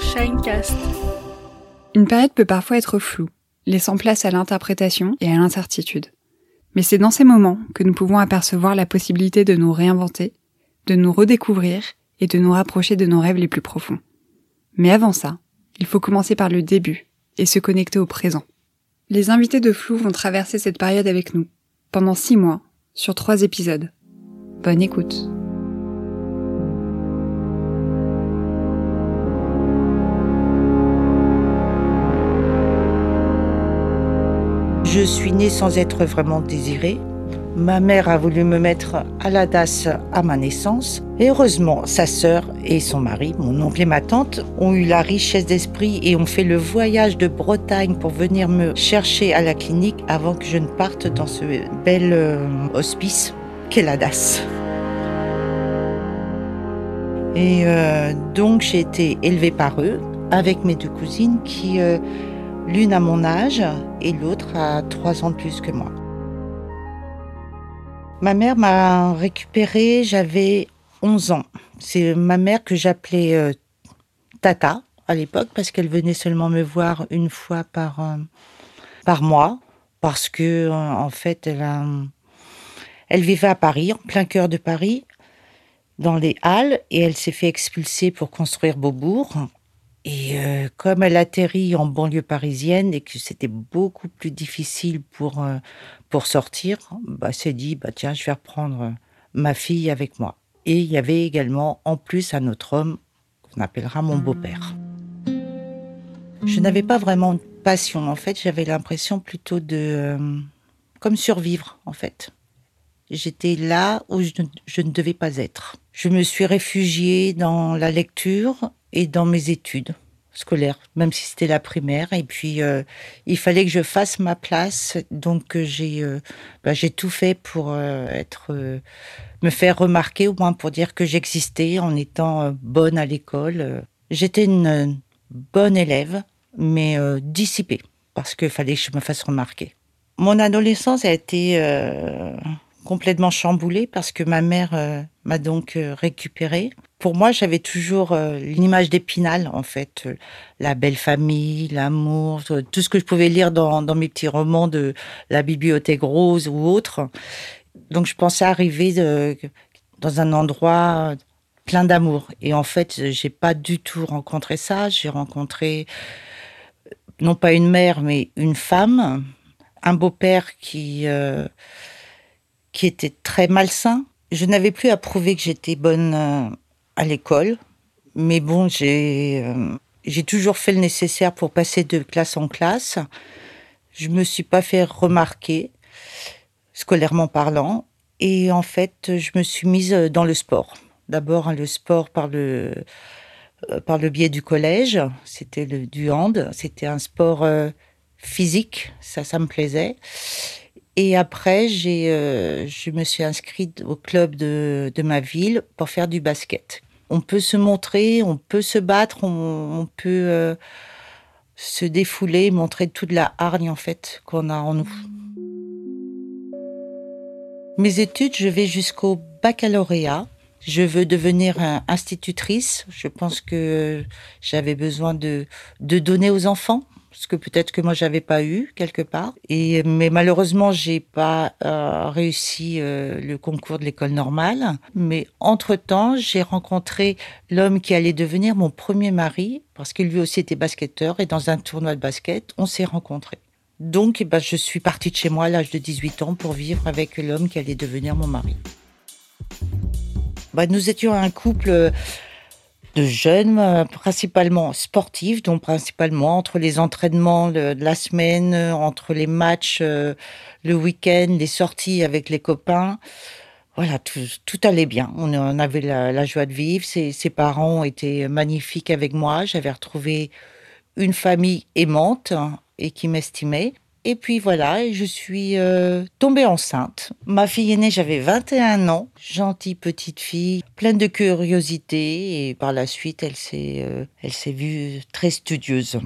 Shinecast. Une période peut parfois être floue, laissant place à l'interprétation et à l'incertitude. Mais c'est dans ces moments que nous pouvons apercevoir la possibilité de nous réinventer, de nous redécouvrir et de nous rapprocher de nos rêves les plus profonds. Mais avant ça, il faut commencer par le début et se connecter au présent. Les invités de Flou vont traverser cette période avec nous, pendant six mois, sur trois épisodes. Bonne écoute. Je suis née sans être vraiment désirée. Ma mère a voulu me mettre à la DAS à ma naissance. Et heureusement, sa sœur et son mari, mon oncle et ma tante, ont eu la richesse d'esprit et ont fait le voyage de Bretagne pour venir me chercher à la clinique avant que je ne parte dans ce bel euh, hospice qu'est la DAS. Et euh, donc j'ai été élevée par eux avec mes deux cousines qui... Euh, L'une à mon âge et l'autre à trois ans de plus que moi. Ma mère m'a récupérée, j'avais 11 ans. C'est ma mère que j'appelais euh, Tata à l'époque parce qu'elle venait seulement me voir une fois par, euh, par mois parce que euh, en fait elle, elle vivait à Paris, en plein cœur de Paris, dans les Halles et elle s'est fait expulser pour construire Beaubourg et euh, comme elle atterrit en banlieue parisienne et que c'était beaucoup plus difficile pour euh, pour sortir, bah s'est dit bah tiens je vais reprendre euh, ma fille avec moi. Et il y avait également en plus un autre homme qu'on appellera mon beau-père. Je n'avais pas vraiment de passion en fait, j'avais l'impression plutôt de comme survivre en fait. J'étais là où je, je ne devais pas être. Je me suis réfugiée dans la lecture et dans mes études scolaires, même si c'était la primaire. Et puis, euh, il fallait que je fasse ma place. Donc, euh, j'ai euh, bah, j'ai tout fait pour être me faire remarquer, au moins pour dire que j'existais en étant bonne à l'école. J'étais une bonne élève, mais dissipée, parce qu'il fallait que je me fasse remarquer. Mon adolescence a été complètement chamboulée parce que ma mère m'a donc récupérée pour moi, j'avais toujours euh, l'image d'Épinal, en fait, euh, la belle famille, l'amour, tout ce que je pouvais lire dans, mes petits romans de la bibliothèque rose ou autre. Donc, je pensais arriver dans un endroit plein d'amour. Et en fait, j'ai pas du tout rencontré ça. J'ai rencontré non pas une mère, mais une femme, un beau-père qui euh, qui était très malsain. Je n'avais plus à prouver que j'étais bonne à l'école. Mais bon, j'ai euh, j'ai toujours fait le nécessaire pour passer de classe en classe. Je me suis pas fait remarquer, scolairement parlant. Et en fait, je me suis mise dans le sport. D'abord, le sport par le, euh, par le biais du collège. C'était du hand. C'était un sport euh, physique. Ça, ça me plaisait. Et après, j'ai, je me suis inscrite au club de, de ma ville pour faire du basket on peut se montrer, on peut se battre, on, peut euh, se défouler, montrer toute la hargne en fait qu'on a en nous. Mes études, je vais jusqu'au baccalauréat. Je veux devenir institutrice. Je pense que j'avais besoin de, de donner aux enfants ce que peut-être que moi j'avais pas eu quelque part. Et mais malheureusement j'ai pas euh, réussi euh, le concours de l'école normale. Mais entre temps j'ai rencontré l'homme qui allait devenir mon premier mari parce qu'il lui aussi était basketteur et dans un tournoi de basket on s'est rencontrés. Donc eh ben, je suis partie de chez moi à l'âge de 18 ans pour vivre avec l'homme qui allait devenir mon mari. Bah, nous étions un couple de jeunes, euh, principalement sportifs, donc principalement entre les entraînements de, la semaine, euh, entre les matchs euh, le week-end, les sorties avec les copains. Voilà, tout, allait bien. On, avait la, joie de vivre. Ses, ses parents étaient magnifiques avec moi. J'avais retrouvé une famille aimante et qui m'estimait. Et puis voilà, je suis euh, tombée enceinte. Ma fille aînée, j'avais 21 ans, gentille petite fille, pleine de curiosité, et par la suite, elle s'est, euh, elle s'est vue très studieuse.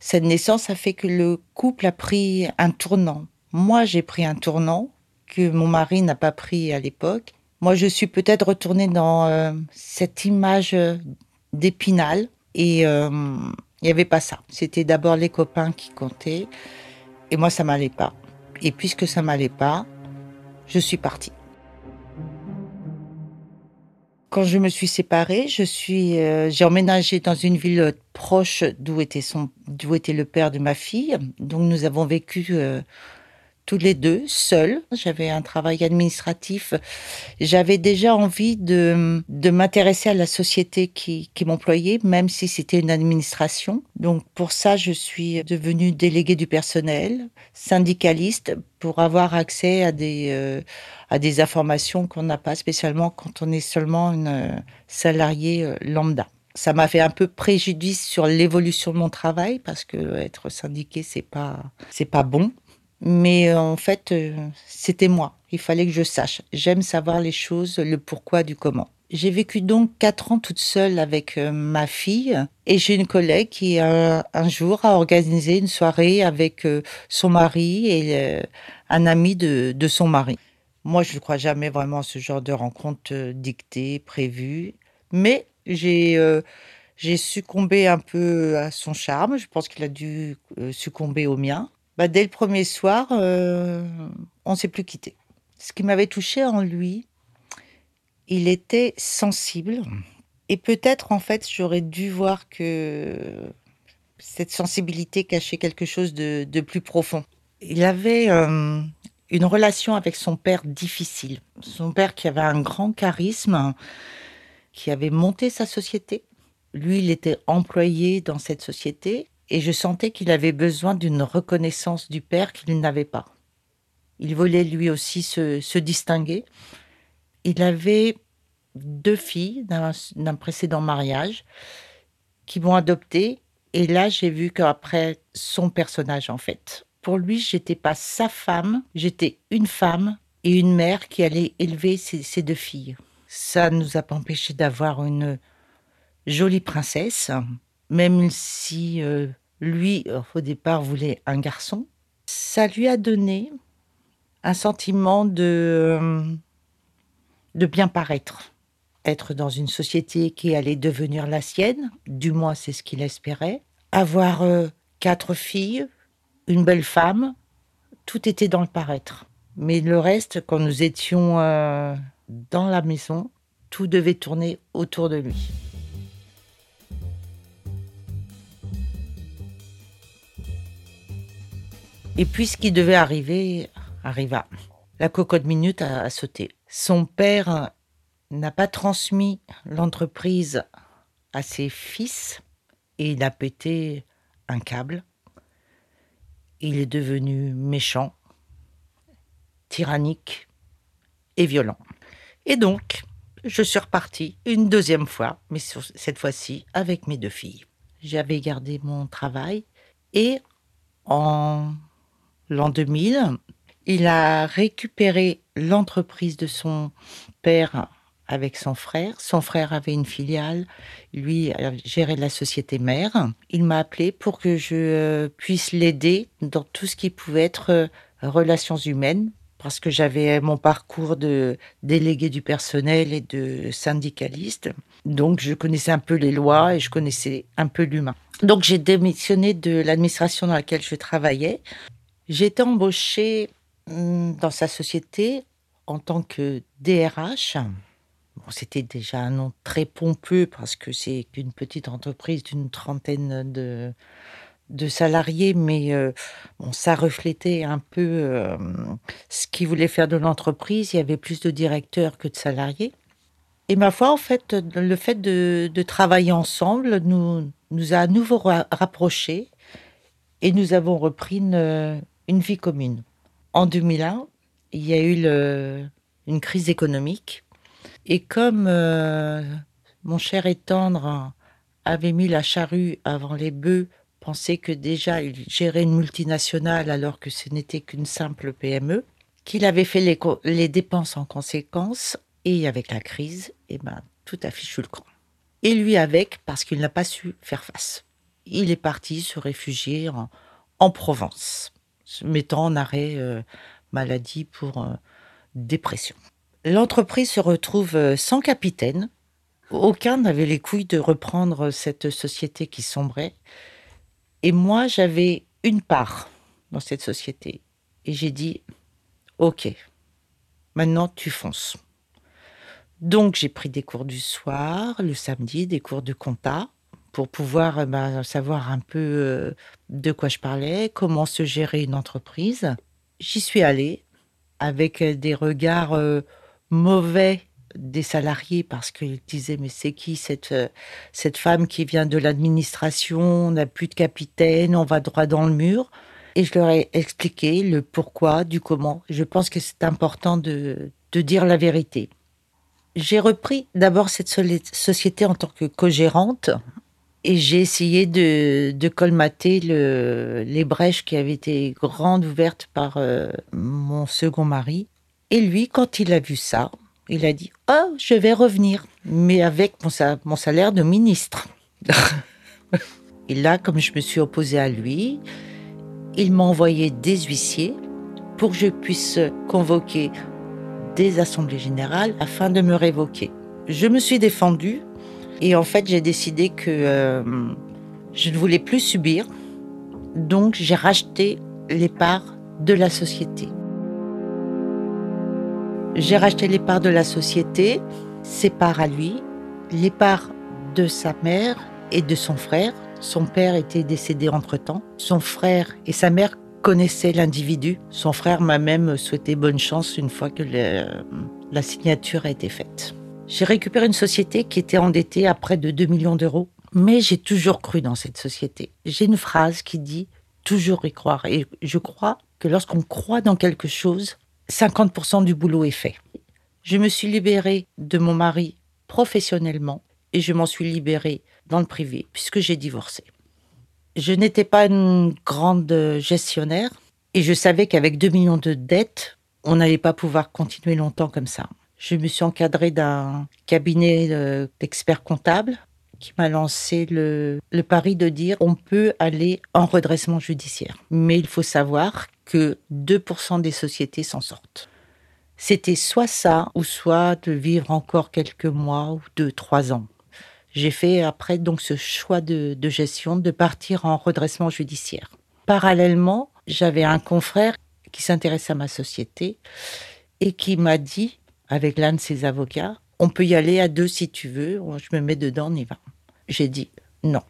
Cette naissance a fait que le couple a pris un tournant. Moi, j'ai pris un tournant que mon mari n'a pas pris à l'époque. Moi, je suis peut-être retournée dans euh, cette image d'épinal Et il n'y avait pas ça. C'était d'abord les copains qui comptaient. Et moi, ça m'allait pas. Et puisque ça m'allait pas, je suis partie. Quand je me suis séparée, je suis, euh, j'ai emménagé dans une ville proche d'où était son, d'où était le père de ma fille. Donc nous avons vécu euh, tous les deux, seuls. J'avais un travail administratif. J'avais déjà envie de, de m'intéresser à la société qui, m'employait, même si c'était une administration. Donc pour ça, je suis devenue déléguée du personnel, syndicaliste, pour avoir accès à des, euh, à des informations qu'on n'a pas spécialement quand on est seulement une euh, salariée euh, lambda ça m'a fait un peu préjudice sur l'évolution de mon travail parce que être syndiqué c'est pas c'est pas bon mais euh, en fait, euh, c'était moi. Il fallait que je sache. J'aime savoir les choses, le pourquoi du comment. J'ai vécu donc quatre ans toute seule avec euh, ma fille et j'ai une collègue qui un, jour a organisé une soirée avec son mari et un ami de, son mari. Moi, je ne crois jamais vraiment à ce genre de rencontre dictée, prévue, mais j'ai succombé un peu à son charme. Je pense qu'il a dû succomber au mien. Bah, dès le premier soir, euh, on ne s'est plus quitté. Ce qui m'avait touché en lui, il était sensible. Et peut-être, en fait, j'aurais dû voir que cette sensibilité cachait quelque chose de, plus profond. Il avait euh, une relation avec son père difficile. Son père qui avait un grand charisme, qui avait monté sa société. Lui, il était employé dans cette société et je sentais qu'il avait besoin d'une reconnaissance du père qu'il n'avait pas. Il voulait lui aussi se, distinguer. Il avait deux filles d'un précédent mariage qui m'ont adopté. Et là, j'ai vu qu'après son personnage, en fait, pour lui, j'étais pas sa femme, j'étais une femme et une mère qui allait élever ses, deux filles. Ça ne nous a pas empêché d'avoir une jolie princesse, même si euh, lui, au départ, voulait un garçon, ça lui a donné un sentiment de, euh, de bien paraître. Être dans une société qui allait devenir la sienne, du moins c'est ce qu'il espérait. Avoir euh, quatre filles, une belle femme, tout était dans le paraître. Mais le reste, quand nous étions euh, dans la maison, tout devait tourner autour de lui. Et puis ce qui devait arriver arriva. La cocotte minute a, sauté. Son père n'a pas transmis l'entreprise à ses fils et il a pété un câble. Il est devenu méchant, tyrannique et violent. Et donc, je suis repartie une deuxième fois, mais cette fois-ci avec mes deux filles. J'avais gardé mon travail et en l'an 2000. Il a récupéré l'entreprise de son père avec son frère. Son frère avait une filiale, lui gérait la société mère. Il m'a appelé pour que je euh, puisse l'aider dans tout ce qui pouvait être euh, relations humaines, parce que j'avais mon parcours de délégué du personnel et de syndicaliste. Donc je connaissais un peu les lois et je connaissais un peu l'humain. Donc j'ai démissionné de l'administration dans laquelle je travaillais j'ai été embauchée hmm, dans sa société en tant que DRH. C'était déjà un nom très pompeux parce que c'est une petite entreprise d'une trentaine de, de salariés, mais euh, bon, ça reflétait un peu euh, ce qu'il voulait faire de l'entreprise. Il y avait plus de directeurs que de salariés. Et ma foi, en fait, le fait de, de travailler ensemble nous, nous a à nouveau rapprochés et nous avons repris une, une vie commune. En 2001, il y a eu une crise économique. Et comme euh, mon cher et tendre avait mis la charrue avant les bœufs, pensait que déjà il gérait une multinationale alors que ce n'était qu'une simple PME, qu'il avait fait les, dépenses en conséquence, et avec la crise, eh ben, tout a fichu le camp. Et lui avec, parce qu'il n'a pas su faire face. Il est parti se réfugier en Provence mettant en arrêt euh, maladie pour euh, dépression. L'entreprise se retrouve euh, sans capitaine Aucun n'avait les couilles de reprendre cette société qui sombrait. Et moi, j'avais une part dans cette société. Et j'ai dit, OK, maintenant tu fonces. Donc j'ai pris des cours du soir, le samedi, des cours de compta, pour pouvoir euh, bah, savoir un peu euh, de quoi je parlais, comment se gérer une entreprise. J'y suis allée avec euh, des regards mauvais des salariés parce qu'ils disaient mais c'est qui cette, cette femme qui vient de l'administration, on n'a plus de capitaine, on va droit dans le mur. Et je leur ai expliqué le pourquoi, du comment. Je pense que c'est important de, de dire la vérité. J'ai repris d'abord cette société en tant que co-gérante et j'ai essayé de, de colmater le, les brèches qui avaient été grandes ouvertes par euh, mon second mari. Et lui, quand il a vu ça, il a dit Oh, je vais revenir, mais avec mon, mon salaire de ministre. et là, comme je me suis opposée à lui, il m'a envoyé des huissiers pour que je puisse convoquer des assemblées générales afin de me révoquer. Je me suis défendue et en fait j'ai décidé que euh, je ne voulais plus subir. Donc j'ai racheté les parts de la société. J'ai racheté les parts de la société, ses parts à lui, les parts de sa mère et de son frère son père était décédé entre-temps. Son frère et sa mère connaissaient l'individu. Son frère m'a même souhaité bonne chance une fois que la signature a été faite. J'ai récupéré une société qui était endettée à près de 2 millions d'euros, mais j'ai toujours cru dans cette société. J'ai une phrase qui dit toujours y croire. Et je crois que lorsqu'on croit dans quelque chose, 50% du boulot est fait. Je me suis libérée de mon mari professionnellement et je m'en suis libérée dans le privé, puisque j'ai divorcé. Je n'étais pas une grande gestionnaire et je savais qu'avec 2 millions de dettes, on n'allait pas pouvoir continuer longtemps comme ça. Je me suis encadrée d'un cabinet euh, d'experts comptables qui m'a lancé le, pari de dire on peut aller en redressement judiciaire. Mais il faut savoir que 2% des sociétés s'en sortent. C'était soit ça, ou soit de vivre encore quelques mois ou deux, trois ans j'ai fait après donc ce choix de, gestion de partir en redressement judiciaire. Parallèlement, j'avais un confrère qui s'intéresse à ma société et qui m'a dit, avec l'un de ses avocats, on peut y aller à deux si tu veux, je me mets dedans, on y va. J'ai dit non.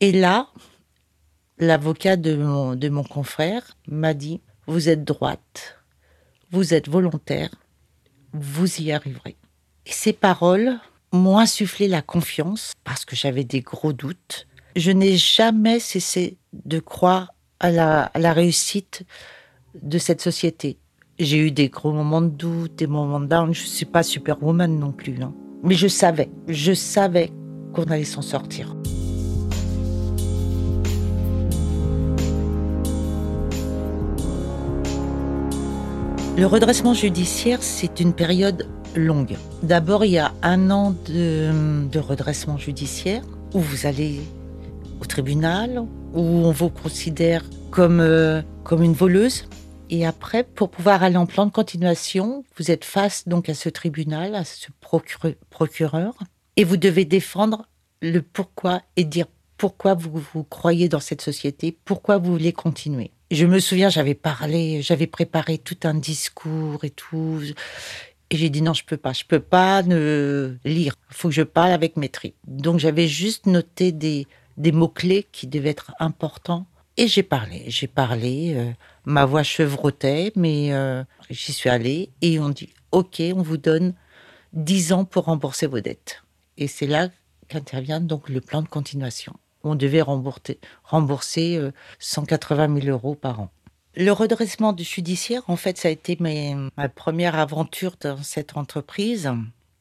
Et là, l'avocat de mon, de mon confrère m'a dit, vous êtes droite, vous êtes volontaire, vous y arriverez. Et ces paroles m'ont insufflé la confiance parce que j'avais des gros doutes. Je n'ai jamais cessé de croire à la, réussite de cette société. J'ai eu des gros moments de doute, des moments de down. Je ne suis pas superwoman non plus. Mais je savais, je savais qu'on allait s'en sortir. Le redressement judiciaire, c'est une période longue. D'abord, il y a un an de, redressement judiciaire où vous allez au tribunal, où on vous considère comme, euh, comme une voleuse. Et après, pour pouvoir aller en plan de continuation, vous êtes face donc à ce tribunal, à ce procureur, et vous devez défendre le pourquoi et dire pourquoi vous, vous croyez dans cette société, pourquoi vous voulez continuer. Je me souviens, j'avais parlé, j'avais préparé tout un discours et tout. Et j'ai dit non, je peux pas, je peux pas ne lire. Il faut que je parle avec mes tripes. Donc j'avais juste noté des, des mots-clés qui devaient être importants. Et j'ai parlé, j'ai parlé, euh, ma voix chevrotait, mais euh, j'y suis allée et on dit, OK, on vous donne 10 ans pour rembourser vos dettes. Et c'est là qu'intervient donc le plan de continuation. On devait rembourser, rembourser 180 000 euros par an. Le redressement du judiciaire, en fait, ça a été ma première aventure dans cette entreprise.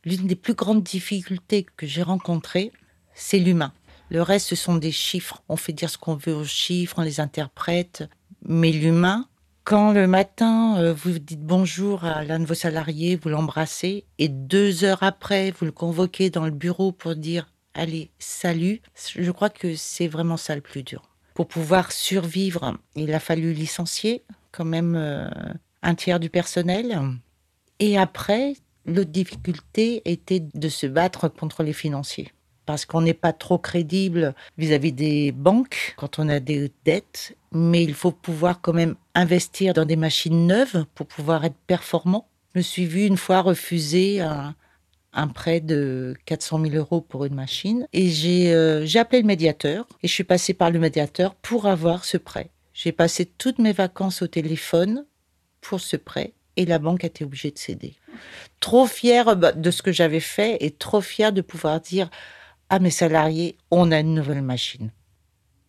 L'une des plus grandes difficultés que j'ai rencontrées, c'est l'humain. Le reste, ce sont des chiffres. On fait dire ce qu'on veut aux chiffres, on les interprète. Mais l'humain, quand le matin, euh, vous dites bonjour à l'un de vos salariés, vous l'embrassez, et deux heures après, vous le convoquez dans le bureau pour dire allez, salut, je crois que c'est vraiment ça le plus dur. Pour pouvoir survivre, il a fallu licencier quand même euh, un tiers du personnel. Et après, L'autre difficulté était de se battre contre les financiers. Parce qu'on n'est pas trop crédible vis-à-vis des banques quand on a des dettes, mais il faut pouvoir quand même investir dans des machines neuves pour pouvoir être performant. Je me suis vu une fois refuser un, prêt de 400 000 euros pour une machine et euh, j'ai appelé le médiateur et je suis passée par le médiateur pour avoir ce prêt. J'ai passé toutes mes vacances au téléphone pour ce prêt et la banque a été obligée de céder. Trop fière bah, de ce que j'avais fait et trop fière de pouvoir dire à mes salariés, on a une nouvelle machine.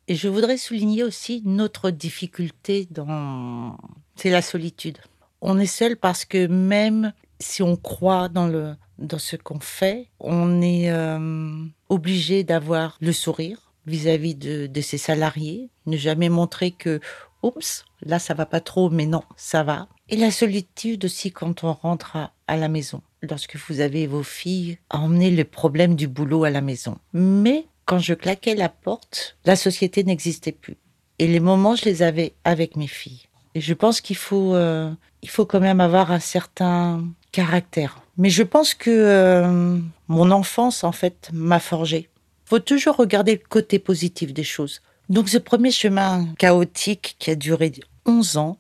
Et je voudrais souligner aussi notre difficulté dans, c'est la solitude. On est seul parce que même si on croit dans le, dans ce qu'on fait, on est euh, obligé d'avoir le sourire vis-à-vis de, de, ses salariés, ne jamais montrer que, oups, là ça va pas trop, mais non, ça va. Et la solitude aussi quand on rentre à, à la maison, lorsque vous avez vos filles, à emmener le problème du boulot à la maison. Mais quand je claquais la porte, la société n'existait plus. Et les moments, je les avais avec mes filles. Et je pense qu'il faut, euh, il faut quand même avoir un certain caractère. Mais je pense que euh, mon enfance, en fait, m'a forgé. Faut toujours regarder le côté positif des choses. Donc ce premier chemin chaotique qui a duré 11 ans,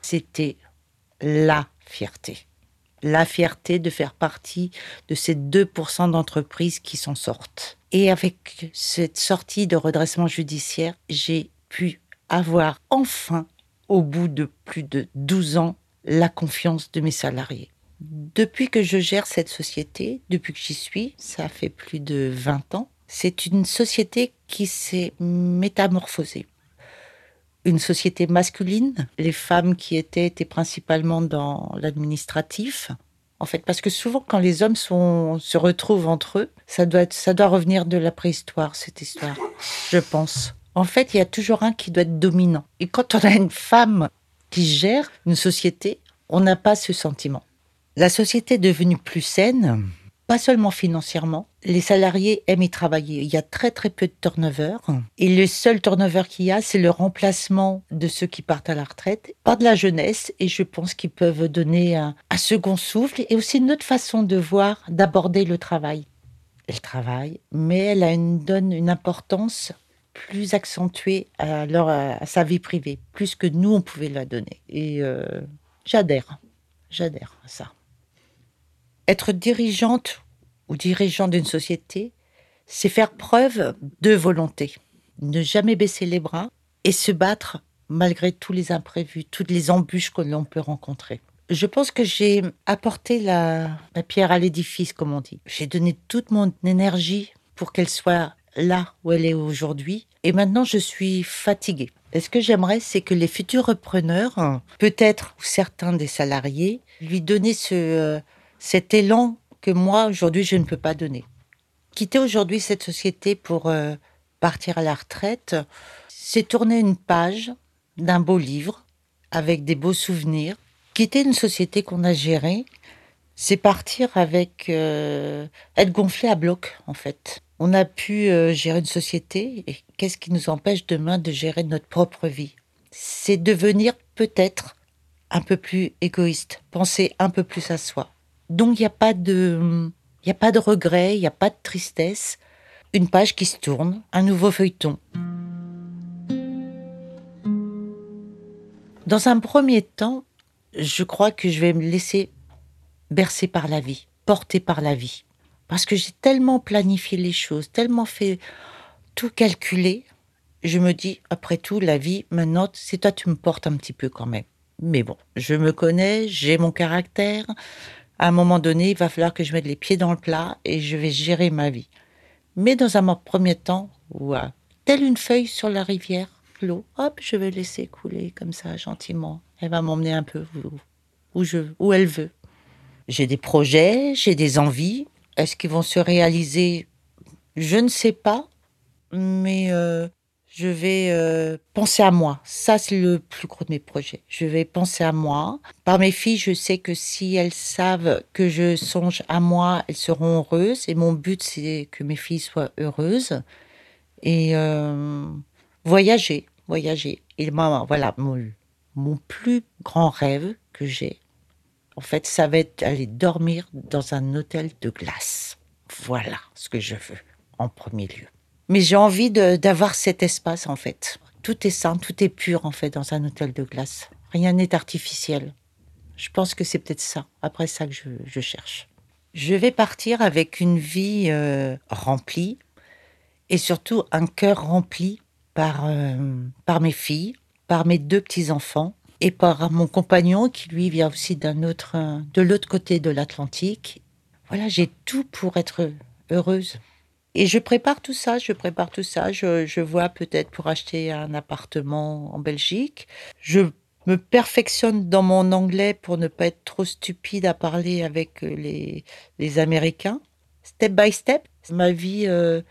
c'était la fierté. La fierté de faire partie de ces 2% d'entreprises qui s'en sortent. Et avec cette sortie de redressement judiciaire, j'ai pu avoir enfin, au bout de plus de 12 ans, la confiance de mes salariés. Depuis que je gère cette société, depuis que j'y suis, ça fait plus de 20 ans, c'est une société qui s'est métamorphosée. Une société masculine, les femmes qui étaient étaient principalement dans l'administratif. En fait, parce que souvent, quand les hommes se retrouvent entre eux, ça doit, ça doit revenir de la préhistoire, cette histoire, je pense. En fait, il y a toujours un qui doit être dominant. Et quand on a une femme qui gère une société, on n'a pas ce sentiment. La société est devenue plus saine, pas seulement financièrement. Les salariés aiment y travailler. Il y a très très peu de turnover. Et le seul turnover qu'il y a, c'est le remplacement de ceux qui partent à la retraite par de la jeunesse. Et je pense qu'ils peuvent donner un, second souffle et aussi une autre façon de voir, d'aborder le travail. Elle travaille, mais elle donne une importance plus accentuée à, à sa vie privée, plus que nous, on pouvait la donner. Et euh, j'adhère, j'adhère à ça. Être dirigeante ou dirigeant d'une société, c'est faire preuve de volonté, ne jamais baisser les bras et se battre malgré tous les imprévus, toutes les embûches que l'on peut rencontrer. Je pense que j'ai apporté la, pierre à l'édifice, comme on dit. J'ai donné toute mon énergie pour qu'elle soit là où elle est aujourd'hui. Et maintenant, je suis fatiguée. Et ce que j'aimerais, c'est que les futurs repreneurs, peut-être certains des salariés, lui donner ce, euh, cet élan que moi, aujourd'hui, je ne peux pas donner. Quitter aujourd'hui cette société pour euh, partir à la retraite, c'est tourner une page d'un beau livre avec des beaux souvenirs. Quitter une société qu'on a gérée, c'est partir avec euh, être gonflé à bloc en fait. On a pu euh, gérer une société et qu'est-ce qui nous empêche demain de gérer notre propre vie? C'est devenir peut-être un peu plus égoïste, penser un peu plus à soi. Donc il n'y a pas de, a pas de regret, il n'y a pas de tristesse. Une page qui se tourne, un nouveau feuilleton. Dans un premier temps, je crois que je vais me laisser bercer par la vie, porter par la vie. Parce que j'ai tellement planifié les choses, tellement fait tout calculer, je me dis, après tout, la vie, maintenant, c'est toi, tu me portes un petit peu quand même. Mais bon, je me connais, j'ai mon caractère, à un moment donné, il va falloir que je mette les pieds dans le plat et je vais gérer ma vie. Mais dans un premier temps, ouais, telle une feuille sur la rivière, l'eau, hop, je vais laisser couler comme ça, gentiment. Elle va m'emmener un peu où, je, elle veut. J'ai des projets, j'ai des envies. Est-ce qu'ils vont se réaliser? Je ne sais pas. Mais euh, je vais euh, penser à moi. Ça, c'est le plus gros de mes projets. Je vais penser à moi. Par mes filles, je sais que si elles savent que je songe à moi, elles seront heureuses. Et mon but, c'est que mes filles soient heureuses. Et euh, voyager, voyager. Et moi, voilà, mon, mon plus grand rêve que j'ai, En fait, ça va être aller dormir dans un hôtel de glace. Voilà ce que je veux en premier lieu. Mais j'ai envie d'avoir cet espace en fait. Tout est sain, tout est pur en fait dans un hôtel de glace. Rien n'est artificiel. Je pense que c'est peut-être ça, après ça que je, cherche. Je vais partir avec une vie euh, remplie et surtout un cœur rempli par, euh, par mes filles, par mes deux petits-enfants et par mon compagnon qui lui vient aussi autre, de l'autre côté de l'Atlantique. Voilà, j'ai tout pour être heureuse. Et je prépare tout ça, je prépare tout ça. Je, je vois peut-être pour acheter un appartement en Belgique. Je me perfectionne dans mon anglais pour ne pas être trop stupide à parler avec les, les Américains. Step by step, ma vie euh,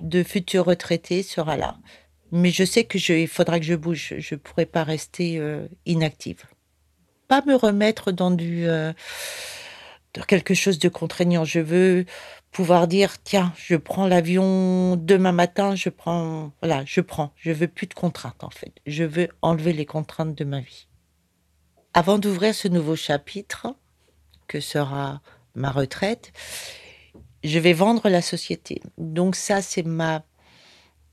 de futur retraité sera là. Mais je sais que il faudra que je bouge. Je ne pourrai pas rester euh, inactive. Pas me remettre dans du euh, dans quelque chose de contraignant. Je veux pouvoir dire tiens, je prends l'avion demain matin, je prends voilà, je prends. Je veux plus de contraintes en fait. Je veux enlever les contraintes de ma vie. Avant d'ouvrir ce nouveau chapitre que sera ma retraite, je vais vendre la société. Donc ça c'est ma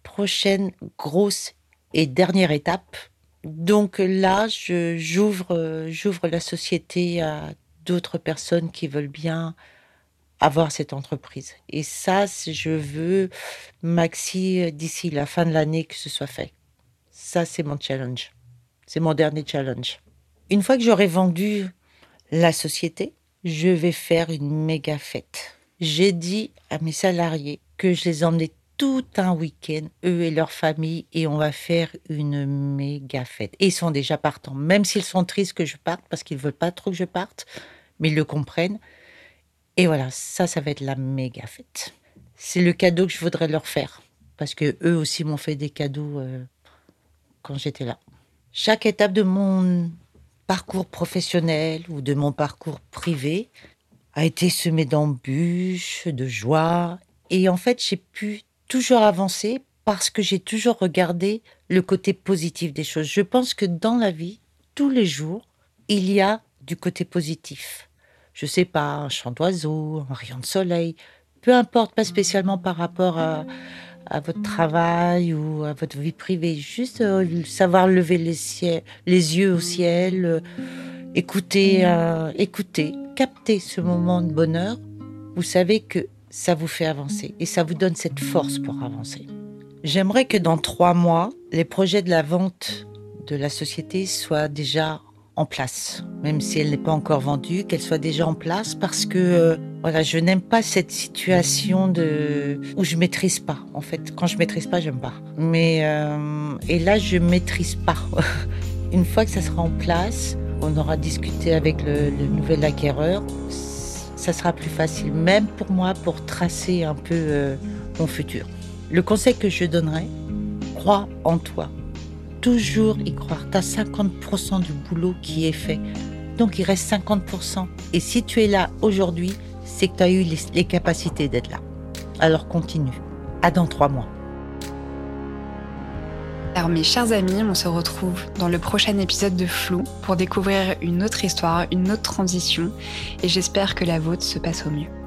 prochaine grosse et dernière étape. Donc là, j'ouvre, j'ouvre la société à d'autres personnes qui veulent bien avoir cette entreprise. Et ça, je veux, maxi, d'ici la fin de l'année, que ce soit fait. Ça, c'est mon challenge. C'est mon dernier challenge. Une fois que j'aurai vendu la société, je vais faire une méga fête. J'ai dit à mes salariés que je les emmenais tout un week-end, eux et leur famille, et on va faire une méga fête. Et ils sont déjà partants, même s'ils sont tristes que je parte, parce qu'ils veulent pas trop que je parte, mais ils le comprennent. Et voilà, ça, ça va être la méga fête. C'est le cadeau que je voudrais leur faire, parce que eux aussi m'ont fait des cadeaux euh, quand j'étais là. Chaque étape de mon parcours professionnel ou de mon parcours privé a été semée d'embûches, de joie, et en fait, j'ai pu toujours avancé parce que j'ai toujours regardé le côté positif des choses. Je pense que dans la vie, tous les jours, il y a du côté positif. Je sais pas, un chant d'oiseau, un rayon de soleil, peu importe, pas spécialement par rapport à, votre travail ou à votre vie privée, juste euh, savoir lever les, les, yeux au ciel, euh, écouter, euh, écouter, capter ce moment de bonheur. Vous savez que ça vous fait avancer et ça vous donne cette force pour avancer. J'aimerais que dans trois mois, les projets de la vente de la société soient déjà en place, même si elle n'est pas encore vendue, qu'elle soit déjà en place parce que euh, voilà, je n'aime pas cette situation de où je maîtrise pas. En fait, quand je maîtrise pas, j'aime pas. Mais euh, et là, je maîtrise pas. Une fois que ça sera en place, on aura discuté avec le, nouvel acquéreur ça sera plus facile, même pour moi, pour tracer un peu euh, mon futur. Le conseil que je donnerais, crois en toi. Toujours y croire. Tu as 50% du boulot qui est fait. Donc il reste 50%. Et si tu es là aujourd'hui, c'est que tu as eu les, capacités d'être là. Alors continue. À dans trois mois. Alors mes chers amis, on se retrouve dans le prochain épisode de Flou pour découvrir une autre histoire, une autre transition et j'espère que la vôtre se passe au mieux.